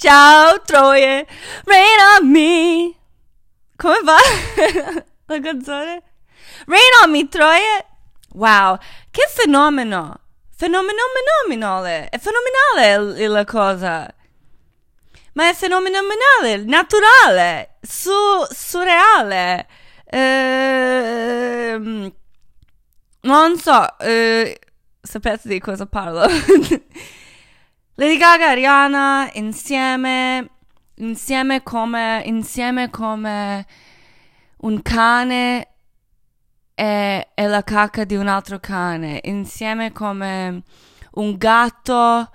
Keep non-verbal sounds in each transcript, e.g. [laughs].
Ciao Troie, rain on me. Come va [laughs] la canzone? Rain on me, Troie. Wow, che fenomeno. Fenomeno fenomenale. È fenomenale la cosa. Ma è fenomenale, naturale, su, surreale. Ehm, non so, eh, sapete di cosa parlo? [laughs] Lady Gaga e Ariana insieme, insieme come, insieme come un cane e, e la cacca di un altro cane, insieme come un gatto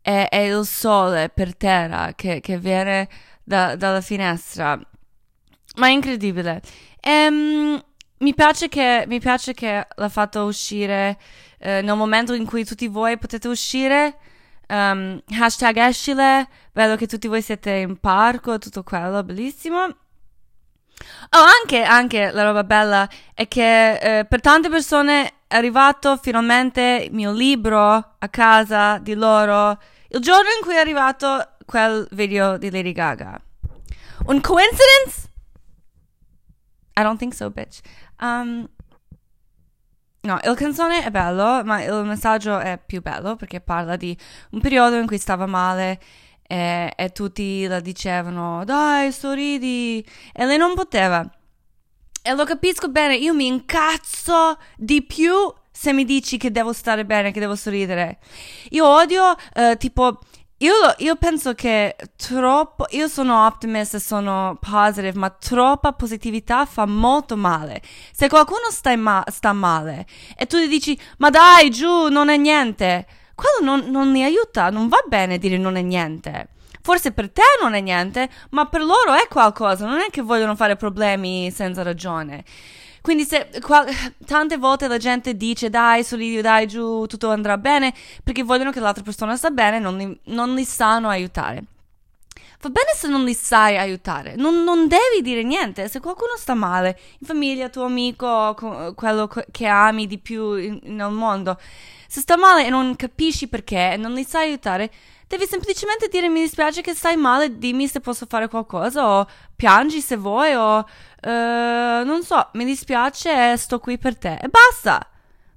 e, e il sole per terra che, che viene da, dalla finestra. Ma è incredibile. Ehm, mi piace che, mi piace che l'ha fatto uscire eh, nel momento in cui tutti voi potete uscire. Um, hashtag escile, vedo che tutti voi siete in parco, tutto quello, bellissimo. Oh, anche, anche la roba bella è che eh, per tante persone è arrivato finalmente il mio libro a casa di loro il giorno in cui è arrivato quel video di Lady Gaga. Un coincidence? I don't think so, bitch. Um, no, il canzone è bello, ma il messaggio è più bello perché parla di un periodo in cui stava male e, e tutti la dicevano, dai, sorridi, e lei non poteva. E lo capisco bene, io mi incazzo di più se mi dici che devo stare bene, che devo sorridere. Io odio, uh, tipo, io, io, penso che troppo, io sono optimist e sono positive, ma troppa positività fa molto male. Se qualcuno sta, ma- sta male e tu gli dici, ma dai, giù, non è niente, quello non, non mi aiuta, non va bene dire non è niente. Forse per te non è niente, ma per loro è qualcosa, non è che vogliono fare problemi senza ragione. Quindi se qual- tante volte la gente dice dai, solidio, dai, giù, tutto andrà bene, perché vogliono che l'altra persona sta bene, non li, non li sanno aiutare. Va bene se non li sai aiutare, non, non, devi dire niente. Se qualcuno sta male, in famiglia, tuo amico, quello che ami di più nel mondo, se sta male e non capisci perché e non li sai aiutare, devi semplicemente dire mi dispiace che stai male, dimmi se posso fare qualcosa o piangi se vuoi o uh, non so, mi dispiace sto qui per te e basta.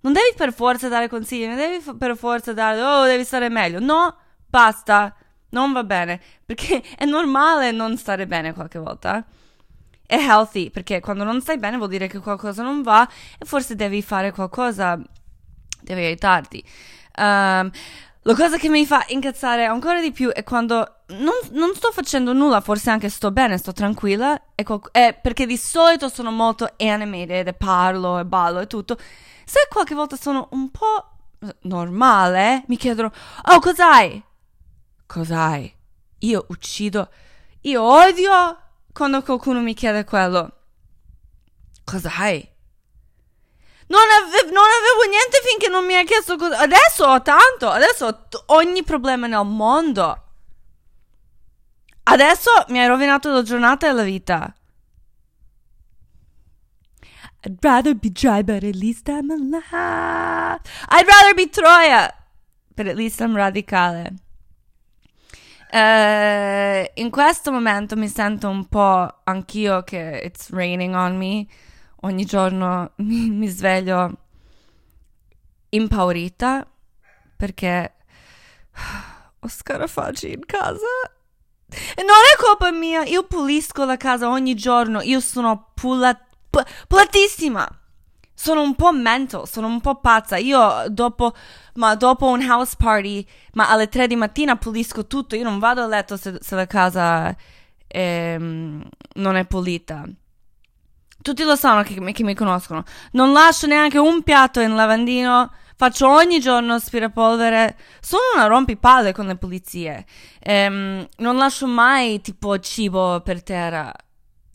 Non devi per forza dare consigli, non devi per forza dare oh devi stare meglio. No, basta. Non va bene, [laughs] perché è normale non stare bene qualche volta. È healthy, perché quando non stai bene vuol dire che qualcosa non va e forse devi fare qualcosa, devi aiutarti. Um, la cosa che mi fa incazzare ancora di più è quando non, non sto facendo nulla, forse anche sto bene, sto tranquilla, e qual- è perché di solito sono molto animated e parlo e ballo e tutto. Se qualche volta sono un po' normale, mi chiedono, oh, cos'hai? Cos'hai? Io uccido, io odio quando qualcuno mi chiede quello. Cos'hai? Non, ave- non, avevo niente finché non mi ha chiesto cosa. Adesso ho tanto. Adesso ho t- ogni problema nel mondo. Adesso mi hai rovinato la giornata e la vita. I'd rather be dry, but at least I'm alive. I'd rather be Troia, but at least I'm radicale. Uh, in questo momento mi sento un po' anch'io che it's raining on me ogni giorno mi, mi sveglio impaurita perché ho scarafaggi in casa. Non è colpa mia, io pulisco la casa ogni giorno, io sono pula, pu- pulatissima. Sono un po' mental, sono un po' pazza. Io dopo, ma dopo un house party, ma alle tre di mattina pulisco tutto. Io non vado a letto se, se la casa ehm, non è pulita. Tutti lo sanno che, che mi conoscono. Non lascio neanche un piatto in lavandino. Faccio ogni giorno aspirapolvere. Sono una rompipalle con le pulizie. Ehm, non lascio mai tipo cibo per terra.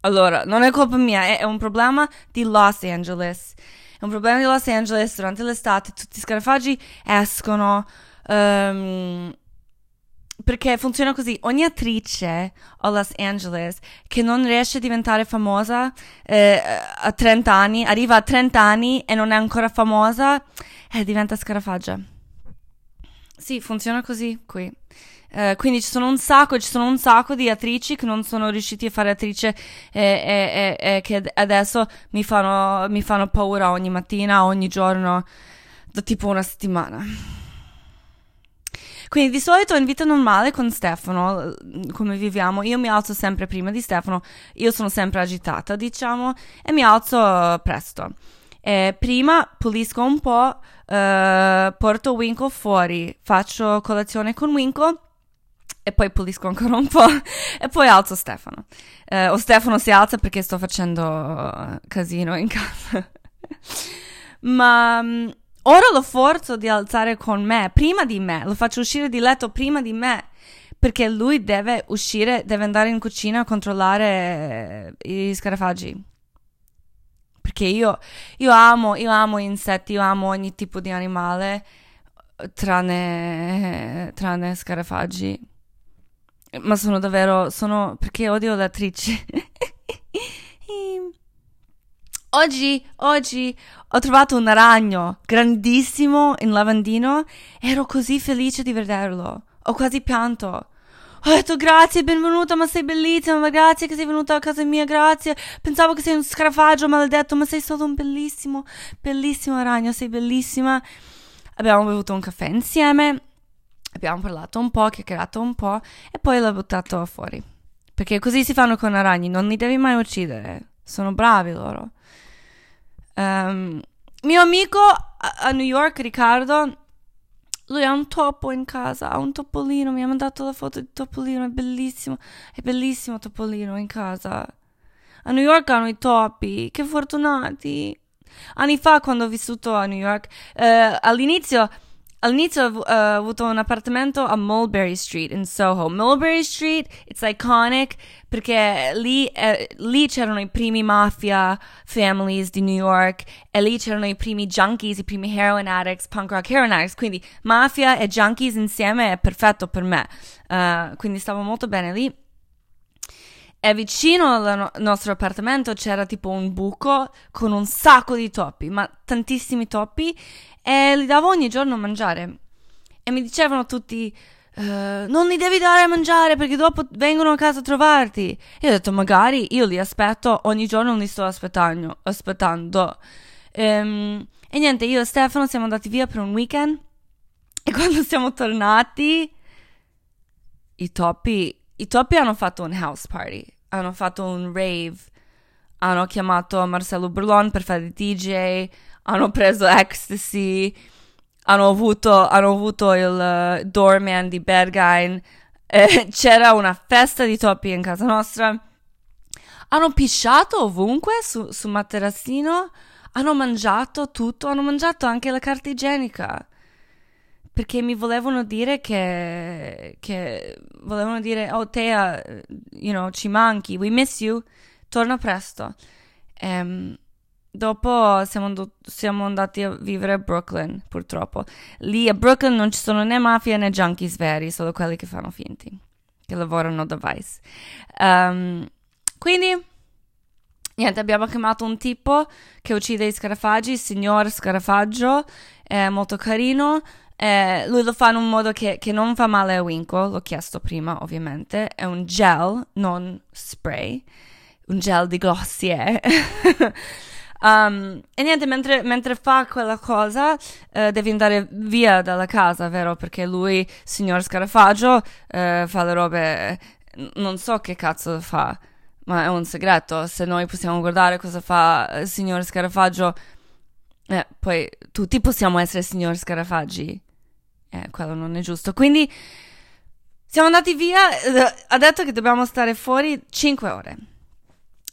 Allora, non è colpa mia, è, è, un problema di Los Angeles. È un problema di Los Angeles durante l'estate. Tutti i scarafaggi escono. Um, perché funziona così, ogni attrice a Los Angeles che non riesce a diventare famosa eh, a 30 anni, arriva a 30 anni e non è ancora famosa, eh, diventa scarafaggia. Sì, funziona così qui. Uh, quindi ci sono un sacco, ci sono un sacco di attrici che non sono riusciti a fare attrice e, e, e che adesso mi fanno, mi fanno paura ogni mattina, ogni giorno, da tipo una settimana. Quindi di solito in vita normale con Stefano, come viviamo, io mi alzo sempre prima di Stefano, io sono sempre agitata, diciamo, e mi alzo presto. E prima pulisco un po', uh, porto Winkle fuori, faccio colazione con Winkle e poi pulisco ancora un po' [laughs] e poi alzo Stefano. Uh, o Stefano si alza perché sto facendo casino in casa. [laughs] Ma um, ora lo forzo di alzare con me, prima di me, lo faccio uscire di letto prima di me. Perché lui deve uscire, deve andare in cucina a controllare i scarafaggi perché io, io amo, io amo insetti, io amo ogni tipo di animale, tranne, tranne scarafaggi. Ma sono davvero, sono, perché odio le attrici. [laughs] oggi, oggi ho trovato un ragno grandissimo in lavandino, ero così felice di vederlo, ho quasi pianto. Ho detto grazie, benvenuta, ma sei bellissima, ma grazie che sei venuta a casa mia, grazie. Pensavo che sei un scarafaggio maledetto, ma sei stato un bellissimo, bellissimo ragno, sei bellissima. Abbiamo bevuto un caffè insieme, abbiamo parlato un po', chiacchierato un po' e poi l'ho buttato fuori. Perché così si fanno con i ragni, non li devi mai uccidere. Sono bravi loro. Um, mio amico a, a New York, Riccardo, lui ha un topo in casa, ha un topolino, mi ha mandato la foto di topolino, è bellissimo, è bellissimo topolino in casa. A New York hanno i topi, che fortunati. Anni fa, quando ho vissuto a New York, eh, all'inizio All'inizio ho uh, avuto un appartamento a Mulberry Street in Soho. Mulberry Street, it's iconic perché lì, eh, lì c'erano i primi mafia families di New York e lì c'erano i primi junkies, i primi heroin addicts, punk rock heroin addicts. Quindi mafia e junkies insieme è perfetto per me. Uh, quindi stavo molto bene lì. E vicino al no- nostro appartamento c'era tipo un buco con un sacco di topi, ma tantissimi topi e li davo ogni giorno a mangiare. E mi dicevano tutti, uh, non li devi dare a mangiare perché dopo vengono a casa a trovarti. E ho detto, magari io li aspetto, ogni giorno li sto aspettando. aspettando. Um, e niente, io e Stefano siamo andati via per un weekend e [laughs] quando siamo tornati i topi, i topi hanno fatto un house party, hanno fatto un rave, hanno chiamato Marcello Burlon per fare il DJ, hanno preso ecstasy, hanno avuto, hanno avuto il uh, doorman di Berghain, [laughs] eh, c'era una festa di topi in casa nostra. Hanno pisciato ovunque su, su materassino, hanno mangiato tutto, hanno mangiato anche la carta igienica. Perché mi volevano dire che, che volevano dire, oh Tea, you know, ci manchi, we miss you, torna presto. Um, Dopo siamo, siamo, andati a vivere a Brooklyn, purtroppo. Lì a Brooklyn non ci sono né mafia né junkies veri, solo quelli che fanno finti, che lavorano da Vice. Um, quindi, niente, abbiamo chiamato un tipo che uccide i scarafaggi, il signor Scarafaggio, è molto carino. Eh, lui lo fa in un modo che, che non fa male a Winkle, l'ho chiesto prima ovviamente, è un gel, non spray, un gel di Glossier. [laughs] Um, e niente, mentre, mentre, fa quella cosa, uh, devi andare via dalla casa, vero? Perché lui, signor Scarafaggio, uh, fa le robe. Non so che cazzo fa, ma è un segreto. Se noi possiamo guardare cosa fa il signor Scarafaggio, eh, poi tutti possiamo essere signor Scarafaggi. Eh, quello non è giusto. Quindi siamo andati via. Eh, ha detto che dobbiamo stare fuori 5 ore.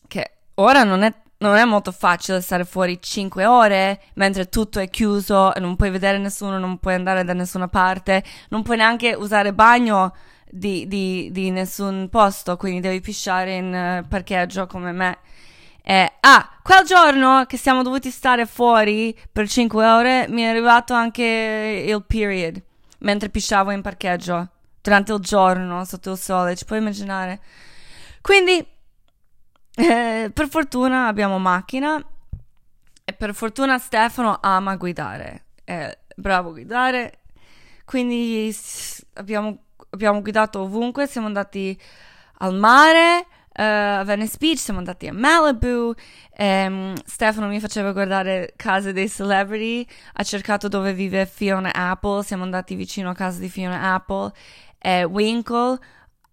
Che ora non è non è molto facile stare fuori 5 ore mentre tutto è chiuso e non puoi vedere nessuno, non puoi andare da nessuna parte, non puoi neanche usare bagno di, di, di nessun posto, quindi devi pisciare in uh, parcheggio come me. Eh, ah, quel giorno che siamo dovuti stare fuori per 5 ore mi è arrivato anche il period mentre pisciavo in parcheggio durante il giorno sotto il sole, ci puoi immaginare. Quindi eh, per fortuna abbiamo macchina e per fortuna Stefano ama guidare, è bravo a guidare, quindi abbiamo abbiamo guidato ovunque, siamo andati al mare, uh, a Venice Beach, siamo andati a Malibu, um, Stefano mi faceva guardare case dei celebrity, ha cercato dove vive Fiona Apple, siamo andati vicino a casa di Fiona Apple, e Winkle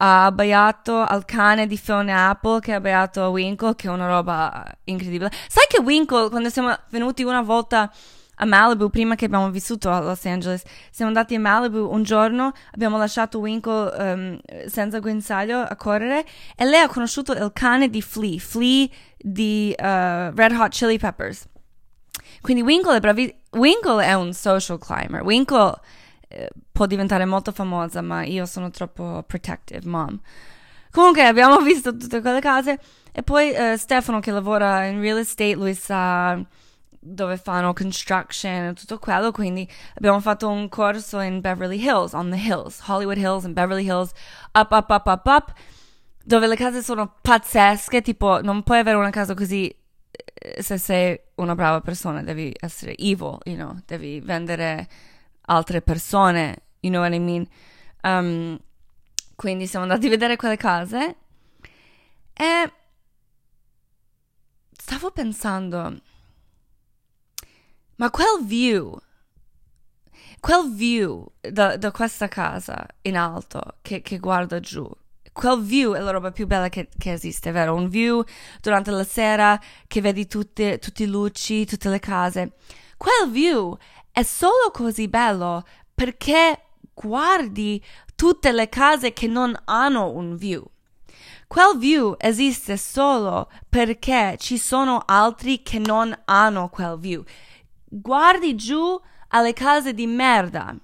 ha abbaiato al cane di Fiona Apple che ha abbaiato a Winkle, che è una roba incredibile. Sai che Winkle, quando siamo venuti una volta a Malibu, prima che abbiamo vissuto a Los Angeles, siamo andati a Malibu un giorno, abbiamo lasciato Winkle um, senza guinzaglio a correre e lei ha conosciuto il cane di Flea, Flea di uh, Red Hot Chili Peppers. Quindi Winkle è bravissimo. Winkle è un social climber. Winkle può diventare molto famosa, ma io sono troppo protective mom. Comunque abbiamo [laughs] visto tutte quelle case e poi uh, Stefano che lavora in real estate, lui sa dove fanno construction e tutto quello, quindi abbiamo fatto un corso in Beverly Hills, on the Hills, Hollywood Hills and Beverly Hills, up, up, up, up, up, dove le case sono pazzesche, tipo non puoi avere una casa così eh, se sei una brava persona, devi essere evil, you know, devi vendere altre persone, you know what I mean? Um, quindi siamo andati a vedere quelle case e stavo pensando ma quel view, quel view da, da questa casa in alto che, che, guarda giù, quel view è la roba più bella che, che, esiste, vero? Un view durante la sera che vedi tutte, tutte le luci, tutte le case. Quel view è solo così bello perché guardi tutte le case che non hanno un view. Quel view esiste solo perché ci sono altri che non hanno quel view guardi giù alle case di merda.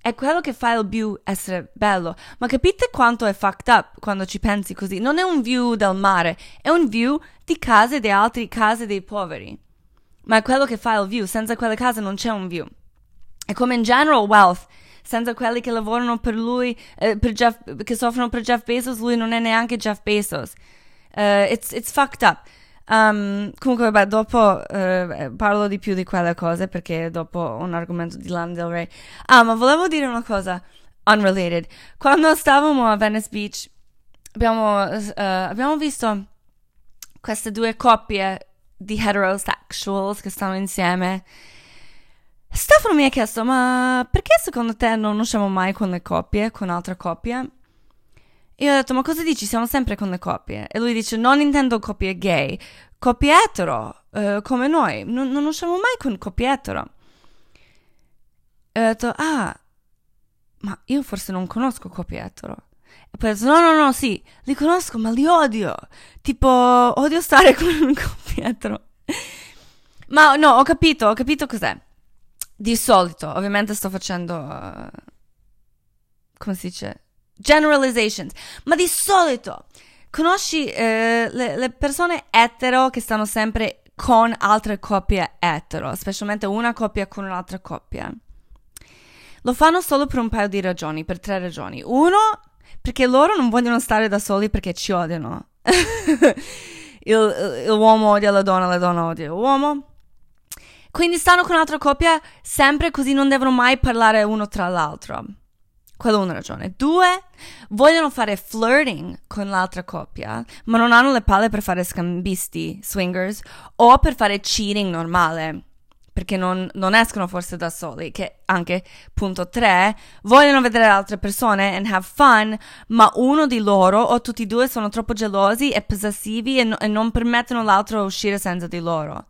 È quello che fa il view essere bello. Ma capite quanto è fucked up quando ci pensi così? Non è un view del mare, è un view di case di altre case dei poveri. Ma è quello che fa il view. Senza quelle case non c'è un view. È come in general wealth. Senza quelli che lavorano per lui, eh, per Jeff, che soffrono per Jeff Bezos, lui non è neanche Jeff Bezos. Uh, it's, it's fucked up. Um, comunque, vabbè, dopo uh, parlo di più di quelle cose perché dopo un argomento di Lana Del Rey. Ah, ma volevo dire una cosa unrelated. Quando stavamo a Venice Beach, abbiamo, uh, abbiamo visto queste due coppie di heterosexuals che stanno insieme. Stefano mi ha chiesto, ma perché secondo te non usciamo mai con le coppie, con altre coppie? Io ho detto, ma cosa dici? Siamo sempre con le coppie. E lui dice, non intendo coppie gay, coppie etero, uh, come noi. Non, non usciamo mai con coppie etero. E ho detto, ah, ma io forse non conosco coppie etero. Detto, no, no, no, sì, li conosco, ma li odio. Tipo, odio stare [laughs] con un coppie etero. ma no, ho capito, ho capito cos'è. Di solito, ovviamente sto facendo... Uh, come si dice? generalizations, ma di solito conosci eh, le, le, persone etero che stanno sempre con altre coppie etero, specialmente una coppia con un'altra coppia. Lo fanno solo per un paio di ragioni, per tre ragioni. Uno, perché loro non vogliono stare da soli perché ci odiano. [laughs] il, l'uomo odia la donna, la donna odia l'uomo. Quindi stanno con un'altra coppia sempre così non devono mai parlare uno tra l'altro. Quella è una ragione. Due, vogliono fare flirting con l'altra coppia, ma non hanno le palle per fare scambisti, swingers, o per fare cheating normale, perché non, non escono forse da soli. Che anche, punto tre, vogliono vedere altre persone and have fun, ma uno di loro o tutti e due sono troppo gelosi e possessivi e, e non permettono l'altro a uscire senza di loro.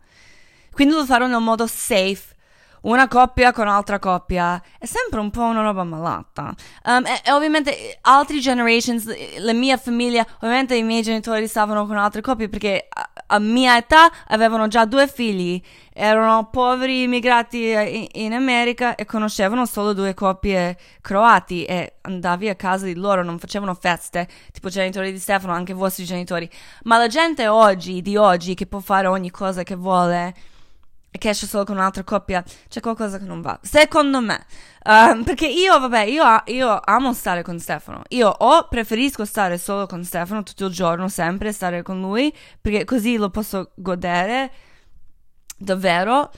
Quindi lo faranno in modo safe una coppia con un'altra coppia è sempre un po' una roba malata. Um, e, e, ovviamente altri generations, la mia famiglia, ovviamente i miei genitori stavano con altre coppie perché a, mia età avevano già due figli, erano poveri immigrati in, in, America e conoscevano solo due coppie croati e andavi a casa di loro, non facevano feste, tipo genitori di Stefano, anche i vostri genitori. Ma la gente oggi, di oggi, che può fare ogni cosa che vuole che esce solo con un'altra coppia, c'è qualcosa che non va. Secondo me. Uh, perché io, vabbè, io, io, amo stare con Stefano. Io o preferisco stare solo con Stefano tutto il giorno, sempre stare con lui, perché così lo posso godere davvero.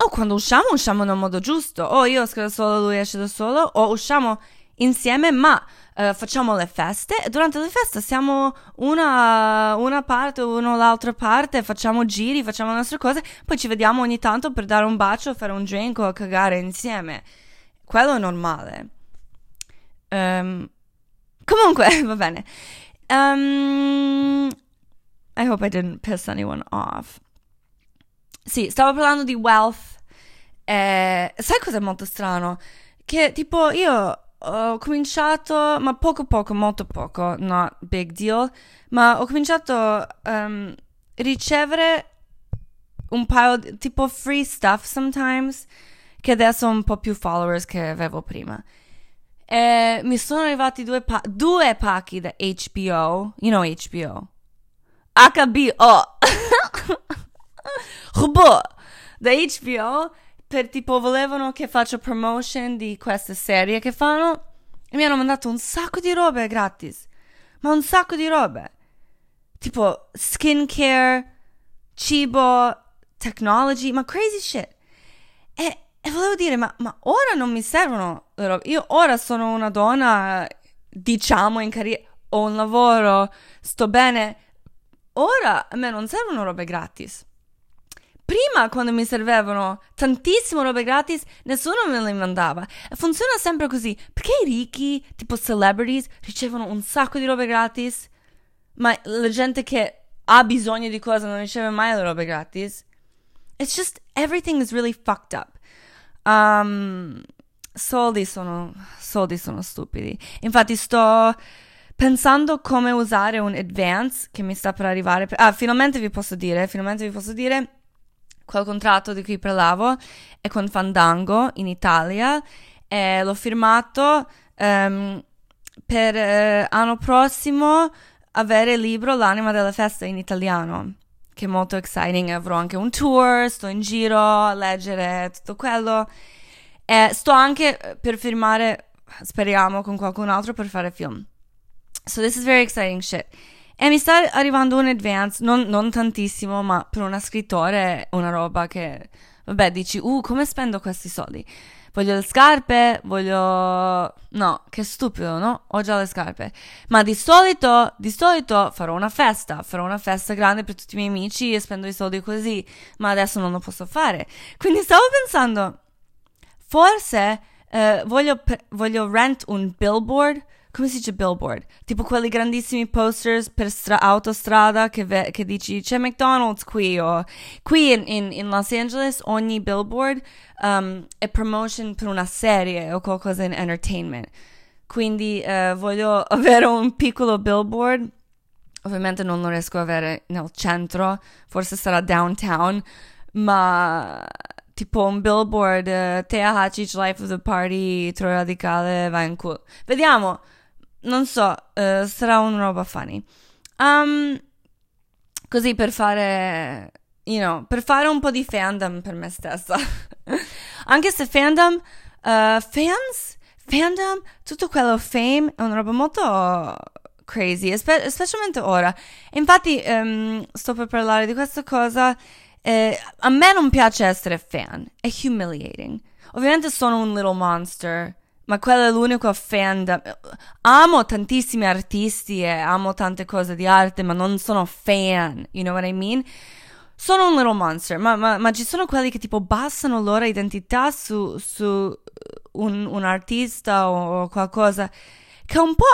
O quando usciamo, usciamo nel modo giusto. O io esco da solo, lui esce da solo, o usciamo insieme, ma uh, facciamo le feste e durante le feste siamo una, una parte, uno l'altra parte, facciamo giri, facciamo le nostre cose, poi ci vediamo ogni tanto per dare un bacio, fare un drink o cagare insieme. Quello è normale. Um, comunque, [laughs] va bene. Um, I hope I didn't piss anyone off. Sì, stavo parlando di wealth. Eh, sai cosa è molto strano? Che tipo io ho cominciato, ma poco poco, molto poco, not big deal, ma ho cominciato a um, ricevere un paio di tipo free stuff sometimes, che adesso ho un po' più followers che avevo prima. E mi sono arrivati due, pa- due pacchi da HBO, you know HBO, HBO, [laughs] da HBO per tipo volevano che faccia promotion di questa serie che fanno e mi hanno mandato un sacco di robe gratis. Ma un sacco di robe. Tipo skincare, cibo, technology, ma crazy shit. E, e volevo dire, ma, ma, ora non mi servono le robe. Io ora sono una donna, diciamo, in carriera, ho un lavoro, sto bene. Ora a me non servono robe gratis. Prima, quando mi servevano tantissime robe gratis, nessuno me le mandava. E funziona sempre così. Perché i ricchi, tipo celebrities, ricevono un sacco di robe gratis, ma la gente che ha bisogno di cose non riceve mai le robe gratis? It's just, everything is really fucked up. Um, soldi sono, soldi sono stupidi. Infatti sto pensando come usare un advance che mi sta per arrivare. Ah, finalmente vi posso dire, finalmente vi posso dire quel contratto di cui parlavo è con Fandango in Italia e l'ho firmato um, per uh, anno prossimo avere il libro L'anima della festa in italiano che è molto exciting avrò anche un tour sto in giro a leggere tutto quello e sto anche per firmare speriamo con qualcun altro per fare film. So this is very exciting shit e mi sta arrivando un advance, non, non tantissimo, ma per una scrittore è una roba che, vabbè, dici, uh, come spendo questi soldi? Voglio le scarpe, voglio... No, che stupido, no? Ho già le scarpe. Ma di solito, di solito farò una festa, farò una festa grande per tutti i miei amici e spendo i soldi così, ma adesso non lo posso fare. Quindi stavo pensando, forse eh, voglio, voglio rent un billboard come si dice billboard? Tipo quelli grandissimi posters per stra- autostrada che, ve- che, dici c'è McDonald's qui o qui in, in, in Los Angeles ogni billboard um, è promotion per una serie o qualcosa in entertainment. Quindi uh, voglio [laughs] avere un piccolo billboard. Ovviamente non lo riesco a avere nel centro, forse sarà downtown, ma tipo un billboard, uh, Tea Hachic, Life of the Party, Troy Radicale, va in culo. Vediamo non so, uh, sarà una roba funny. Um, così per fare, you know, per fare un po' di fandom per me stessa. [laughs] Anche se fandom, uh, fans, fandom, tutto quello fame è una roba molto crazy, spe- specialmente ora. Infatti, um, sto per parlare di questa cosa. Eh, a me non piace essere fan, è humiliating. Ovviamente sono un little monster ma quello è l'unico fandom. Amo tantissimi artisti e amo tante cose di arte, ma non sono fan, you know what I mean? Sono un little monster, ma, ma, ma ci sono quelli che tipo basano loro identità su, su un, un, artista o, o, qualcosa che è un po',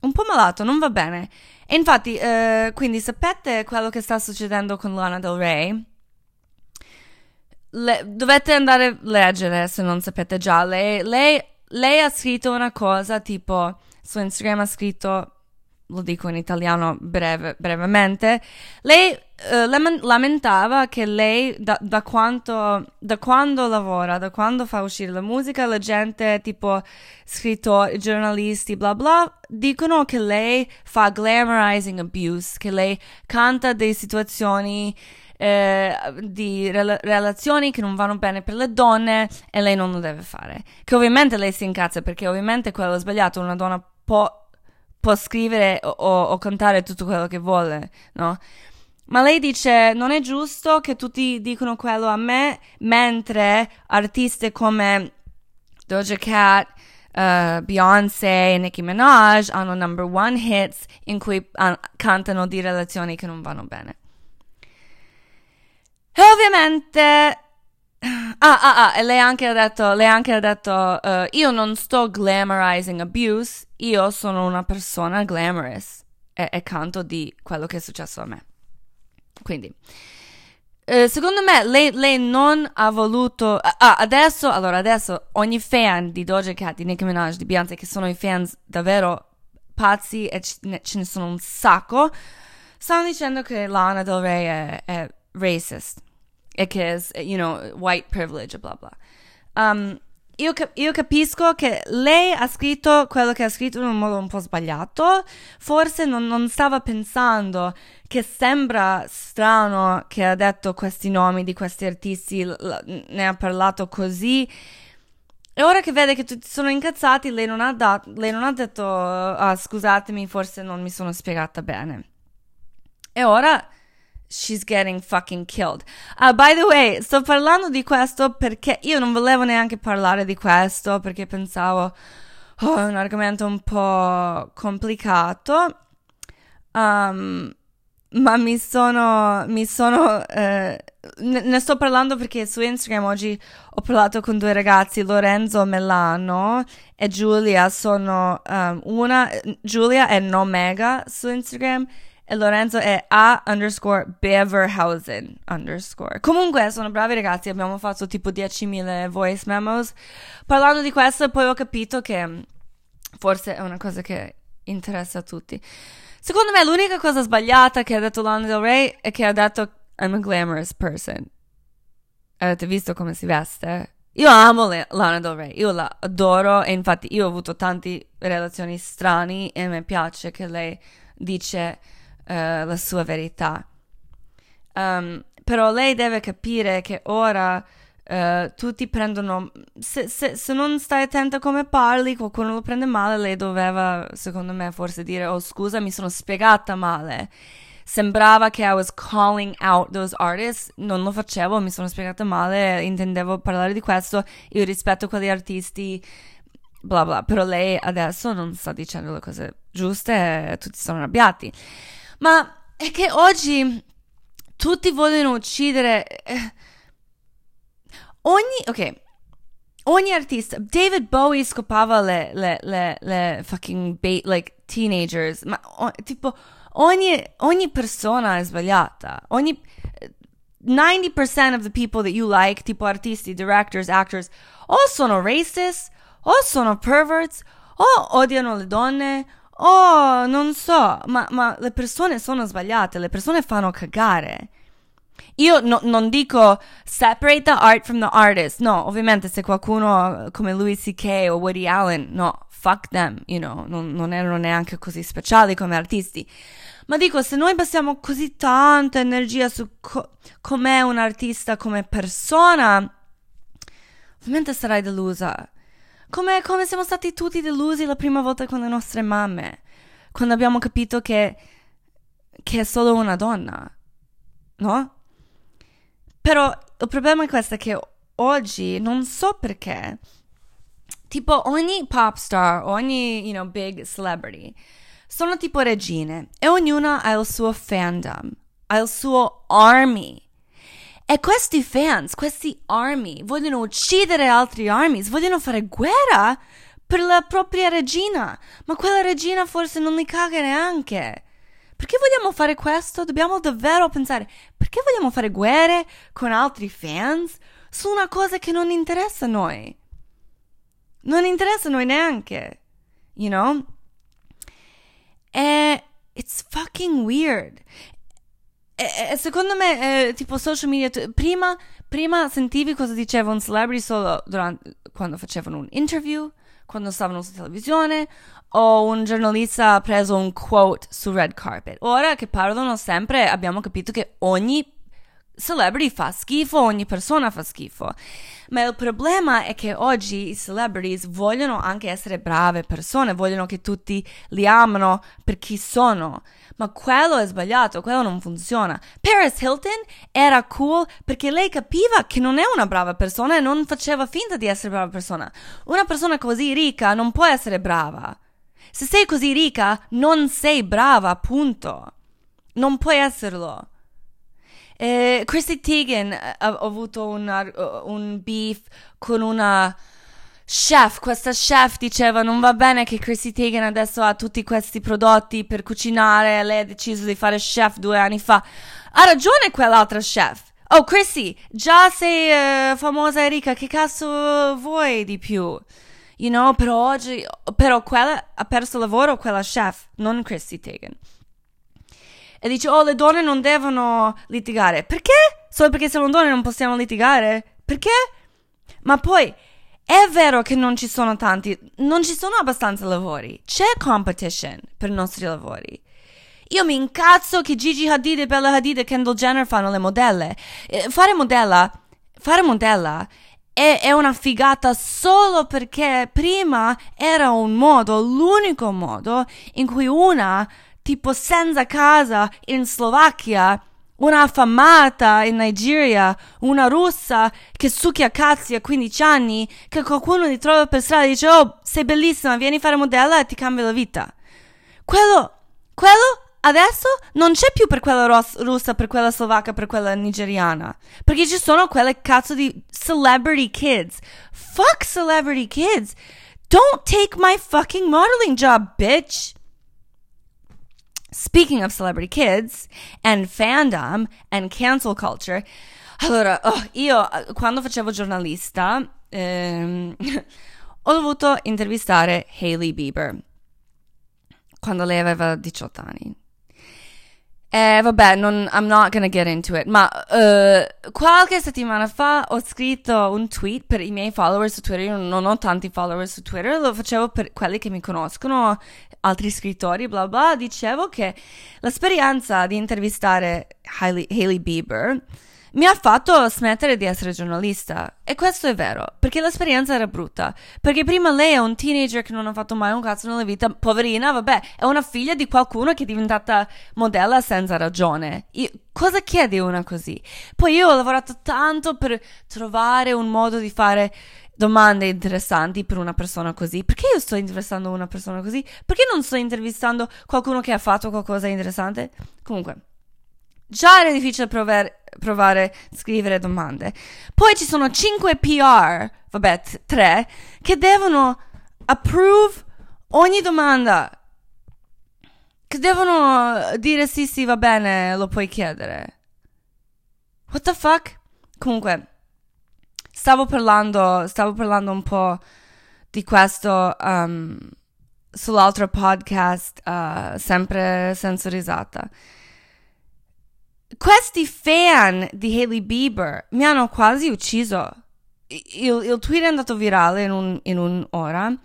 un po' malato, non va bene. E infatti, eh, quindi sapete quello che sta succedendo con Lana Del Rey? Le, dovete andare a leggere se non sapete già. Lei, lei lei ha scritto una cosa tipo su Instagram ha scritto lo dico in italiano breve, brevemente, lei uh, lamentava che lei da, da, quanto, da quando lavora, da quando fa uscire la musica, la gente tipo scrittori, giornalisti, bla bla, dicono che lei fa glamorizing abuse, che lei canta delle situazioni eh, di rela- relazioni che non vanno bene per le donne e lei non lo deve fare. Che ovviamente lei si incazza perché ovviamente quello è sbagliato, una donna può, può scrivere o, o, cantare tutto quello che vuole, no? Ma lei dice non è giusto che tutti dicono quello a me, mentre artiste come Doja Cat, uh, Beyoncé e Nicki Minaj hanno number one hits in cui uh, cantano di relazioni che non vanno bene. E ovviamente Ah, ah, ah, e lei anche ha detto, lei anche ha detto, uh, io non sto glamorizing abuse, io sono una persona glamorous e, e canto di quello che è successo a me. Quindi, uh, secondo me, lei, lei, non ha voluto, ah, adesso, allora adesso ogni fan di Doja Cat, di Nicki Minaj, di Beyoncé, che sono i fans davvero pazzi e ce ne sono un sacco, stanno dicendo che Lana Del Rey è, è racist e che è, you know, white privilege, bla bla. Um, io, io, capisco che lei ha scritto quello che ha scritto in un modo un po' sbagliato, forse non, non, stava pensando che sembra strano che ha detto questi nomi di questi artisti, l- ne ha parlato così. E ora che vede che tutti sono incazzati, lei non ha, dat- lei non ha detto, ah, scusatemi, forse non mi sono spiegata bene. E ora she's getting fucking killed. Uh, by the way, sto parlando di questo perché io non volevo neanche parlare di questo perché pensavo oh, è un argomento un po' complicato. Um, ma mi sono, mi sono eh, ne, ne, sto parlando perché su Instagram oggi ho parlato con due ragazzi, Lorenzo Melano e Giulia, sono um, una, Giulia è Nomega su Instagram e Lorenzo è A underscore Beverhausen underscore. Comunque sono bravi ragazzi, abbiamo fatto tipo 10.000 voice memos parlando di questo poi ho capito che mm, forse è una cosa che interessa a tutti. Secondo me l'unica cosa sbagliata che ha detto Lana Del Rey è che ha detto I'm a glamorous person. Avete visto come si veste? Io amo Lana Del Rey, io la adoro e infatti io ho avuto tante relazioni strane e mi piace che lei dice uh, la sua verità. Um, però lei deve capire che ora uh, tutti prendono. Se, se, se, non stai attenta come parli, qualcuno lo prende male. Lei doveva, secondo me, forse dire: Oh, scusa, mi sono spiegata male. Sembrava che I was calling out those artists, non lo facevo, mi sono spiegata male, intendevo parlare di questo. Io rispetto quegli artisti, bla bla. Però lei adesso non sta dicendo le cose giuste e tutti sono arrabbiati. Ma è che oggi tutti vogliono uccidere. Eh, ogni. Ok. Ogni artista. David Bowie scopava le, le, le, le fucking bait, like teenagers. Ma o, tipo, ogni, ogni persona è sbagliata. Ogni. 90% of the people that you like, tipo artisti, directors, actors, o sono racist, o sono perverts, o odiano le donne, Oh, non so, ma, ma le persone sono sbagliate, le persone fanno cagare. Io no, non dico separate the art from the artist. No, ovviamente se qualcuno come Louis C.K. o Woody Allen, no, fuck them, you know, non, non erano neanche così speciali come artisti. Ma dico, se noi passiamo così tanta energia su co- com'è un artista come persona, ovviamente sarai delusa. Come, come siamo stati tutti delusi la prima volta con le nostre mamme, quando abbiamo capito che, che è solo una donna, no? Però il problema è questo che oggi non so perché, tipo ogni pop star, ogni, you know, big celebrity, sono tipo regine e ognuna ha il suo fandom, ha il suo army. E questi fans, questi army, vogliono uccidere altri armies, vogliono fare guerra per la propria regina. Ma quella regina forse non li caga neanche. Perché vogliamo fare questo? Dobbiamo davvero pensare, perché vogliamo fare guerre con altri fans su una cosa che non interessa a noi? Non interessa a noi neanche, you know? E it's fucking weird. Secondo me, eh, tipo social media, prima, prima sentivi cosa diceva un celebrity solo durante, quando facevano un interview, quando stavano su televisione, o un giornalista ha preso un quote su red carpet. Ora che parlano sempre, abbiamo capito che ogni celebrity fa schifo, ogni persona fa schifo. Ma il problema è che oggi i celebrities vogliono anche essere brave persone, vogliono che tutti li amano per chi sono. Ma quello è sbagliato, quello non funziona. Paris Hilton era cool perché lei capiva che non è una brava persona e non faceva finta di essere brava persona. Una persona così ricca non può essere brava. Se sei così ricca, non sei brava, punto. Non puoi esserlo. Eh, Chrissy Teigen ha, ha avuto una, un beef con una chef. Questa chef diceva non va bene che Chrissy Teigen adesso ha tutti questi prodotti per cucinare. Lei ha deciso di fare chef due anni fa. Ha ragione quell'altra chef. Oh, Chrissy, già sei uh, famosa e ricca, che cazzo vuoi di più? You know, però oggi, però quella ha perso lavoro, quella chef, non Chrissy Teigen e dice oh le donne non devono litigare. Perché? Solo perché siamo donne non possiamo litigare? Perché? Ma poi è vero che non ci sono tanti, non ci sono abbastanza lavori. C'è competition per i nostri lavori. Io mi incazzo che Gigi Hadid e Bella Hadid e Kendall Jenner fanno le modelle. Fare modella, fare modella è, è, una figata solo perché prima era un modo, l'unico modo in cui una tipo senza casa in Slovacchia, una affamata in Nigeria, una russa che succhia cazzi a 15 anni, che qualcuno ti trova per strada e dice oh sei bellissima, vieni a fare modella e ti cambia la vita. Quello, quello adesso non c'è più per quella ros- russa, per quella slovacca, per quella nigeriana. Perché ci sono quelle cazzo di celebrity kids. Fuck celebrity kids. Don't take my fucking modeling job, bitch. Speaking of celebrity kids and fandom and cancel culture, allora, oh, io quando facevo giornalista ehm, [laughs] ho dovuto intervistare Hailey Bieber quando lei aveva 18 anni. E vabbè, non, I'm not gonna get into it, ma uh, qualche settimana fa ho scritto un tweet per i miei follower su Twitter, io non ho tanti follower su Twitter, lo facevo per quelli che mi conoscono, altri scrittori, bla bla, dicevo che l'esperienza di intervistare Hailey, Hailey Bieber mi ha fatto smettere di essere giornalista. E questo è vero, perché l'esperienza era brutta. Perché prima lei è un teenager che non ha fatto mai un cazzo nella vita, poverina, vabbè, è una figlia di qualcuno che è diventata modella senza ragione. Io, cosa chiede una così? Poi io ho lavorato tanto per trovare un modo di fare domande interessanti per una persona così. Perché io sto intervistando una persona così? Perché non sto intervistando qualcuno che ha fatto qualcosa di interessante? Comunque, già era difficile provare, provare a scrivere domande. Poi ci sono 5 PR, vabbè, 3, che devono approve ogni domanda. Che devono dire sì, sì, va bene, lo puoi chiedere. What the fuck? Comunque, stavo parlando, stavo parlando un po' di questo um, sull'altro podcast, uh, sempre senza risata. Questi fan di Hailey Bieber mi hanno quasi ucciso. Il, il tweet è andato virale in, un, in un'ora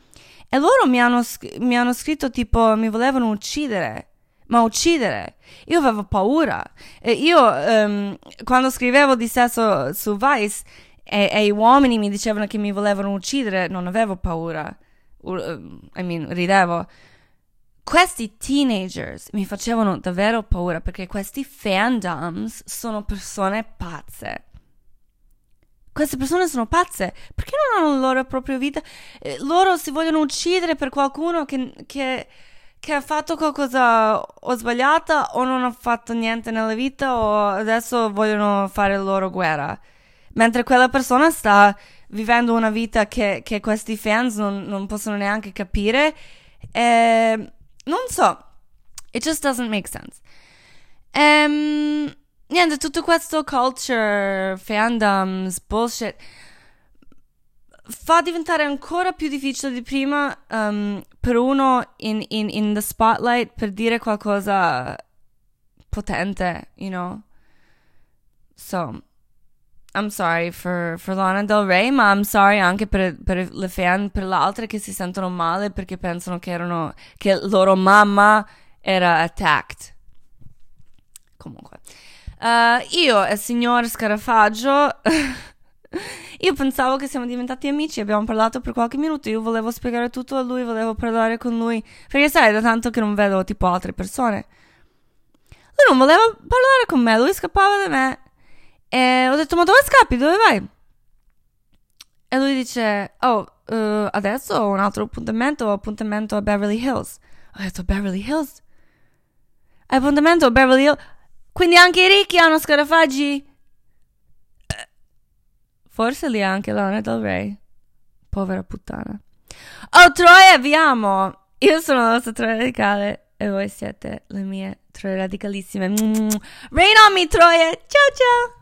e loro mi hanno, mi hanno scritto tipo mi volevano uccidere ma uccidere. Io avevo paura. E io, um, quando scrivevo di sesso su Vice, e, e, gli uomini mi dicevano che mi volevano uccidere, non avevo paura. Uh, I mean, ridevo. Questi teenagers mi facevano davvero paura perché questi fandoms sono persone pazze. Queste persone sono pazze perché non hanno la loro propria vita? Eh, loro si vogliono uccidere per qualcuno che, che, che ha fatto qualcosa o sbagliata o non ha fatto niente nella vita o adesso vogliono fare la loro guerra mentre quella persona sta vivendo una vita che, che questi fans non, non, possono neanche capire. E, non so, it just doesn't make sense. Um, niente, tutto questo culture, fandoms, bullshit fa diventare ancora più difficile di prima um, per uno in, in, in the spotlight per dire qualcosa potente, you know? So, I'm sorry for, for Lana Del Rey, ma I'm sorry anche per, per le fan, per le altre che si sentono male perché pensano che, erano, che loro mamma era attacked. Comunque. Uh, io e il signor Scarafaggio, [laughs] io pensavo che siamo diventati amici, abbiamo parlato per qualche minuto, io volevo spiegare tutto a lui, volevo parlare con lui, perché sai, da tanto che non vedo tipo altre persone. Lui non voleva parlare con me, lui scappava da me. E ho detto, ma dove scappi? Dove vai? E lui dice, oh, uh, adesso ho un altro appuntamento, appuntamento a Beverly Hills. Ho detto, Beverly Hills? Appuntamento a Beverly Hills? Quindi anche i ricchi hanno scarafaggi? Forse lì anche Lana Del Rey. Povera puttana. Oh, Troia, vi amo! Io sono la nostra Troia radicale e voi siete le mie Troie radicalissime. Rain on me, Troia! Ciao ciao!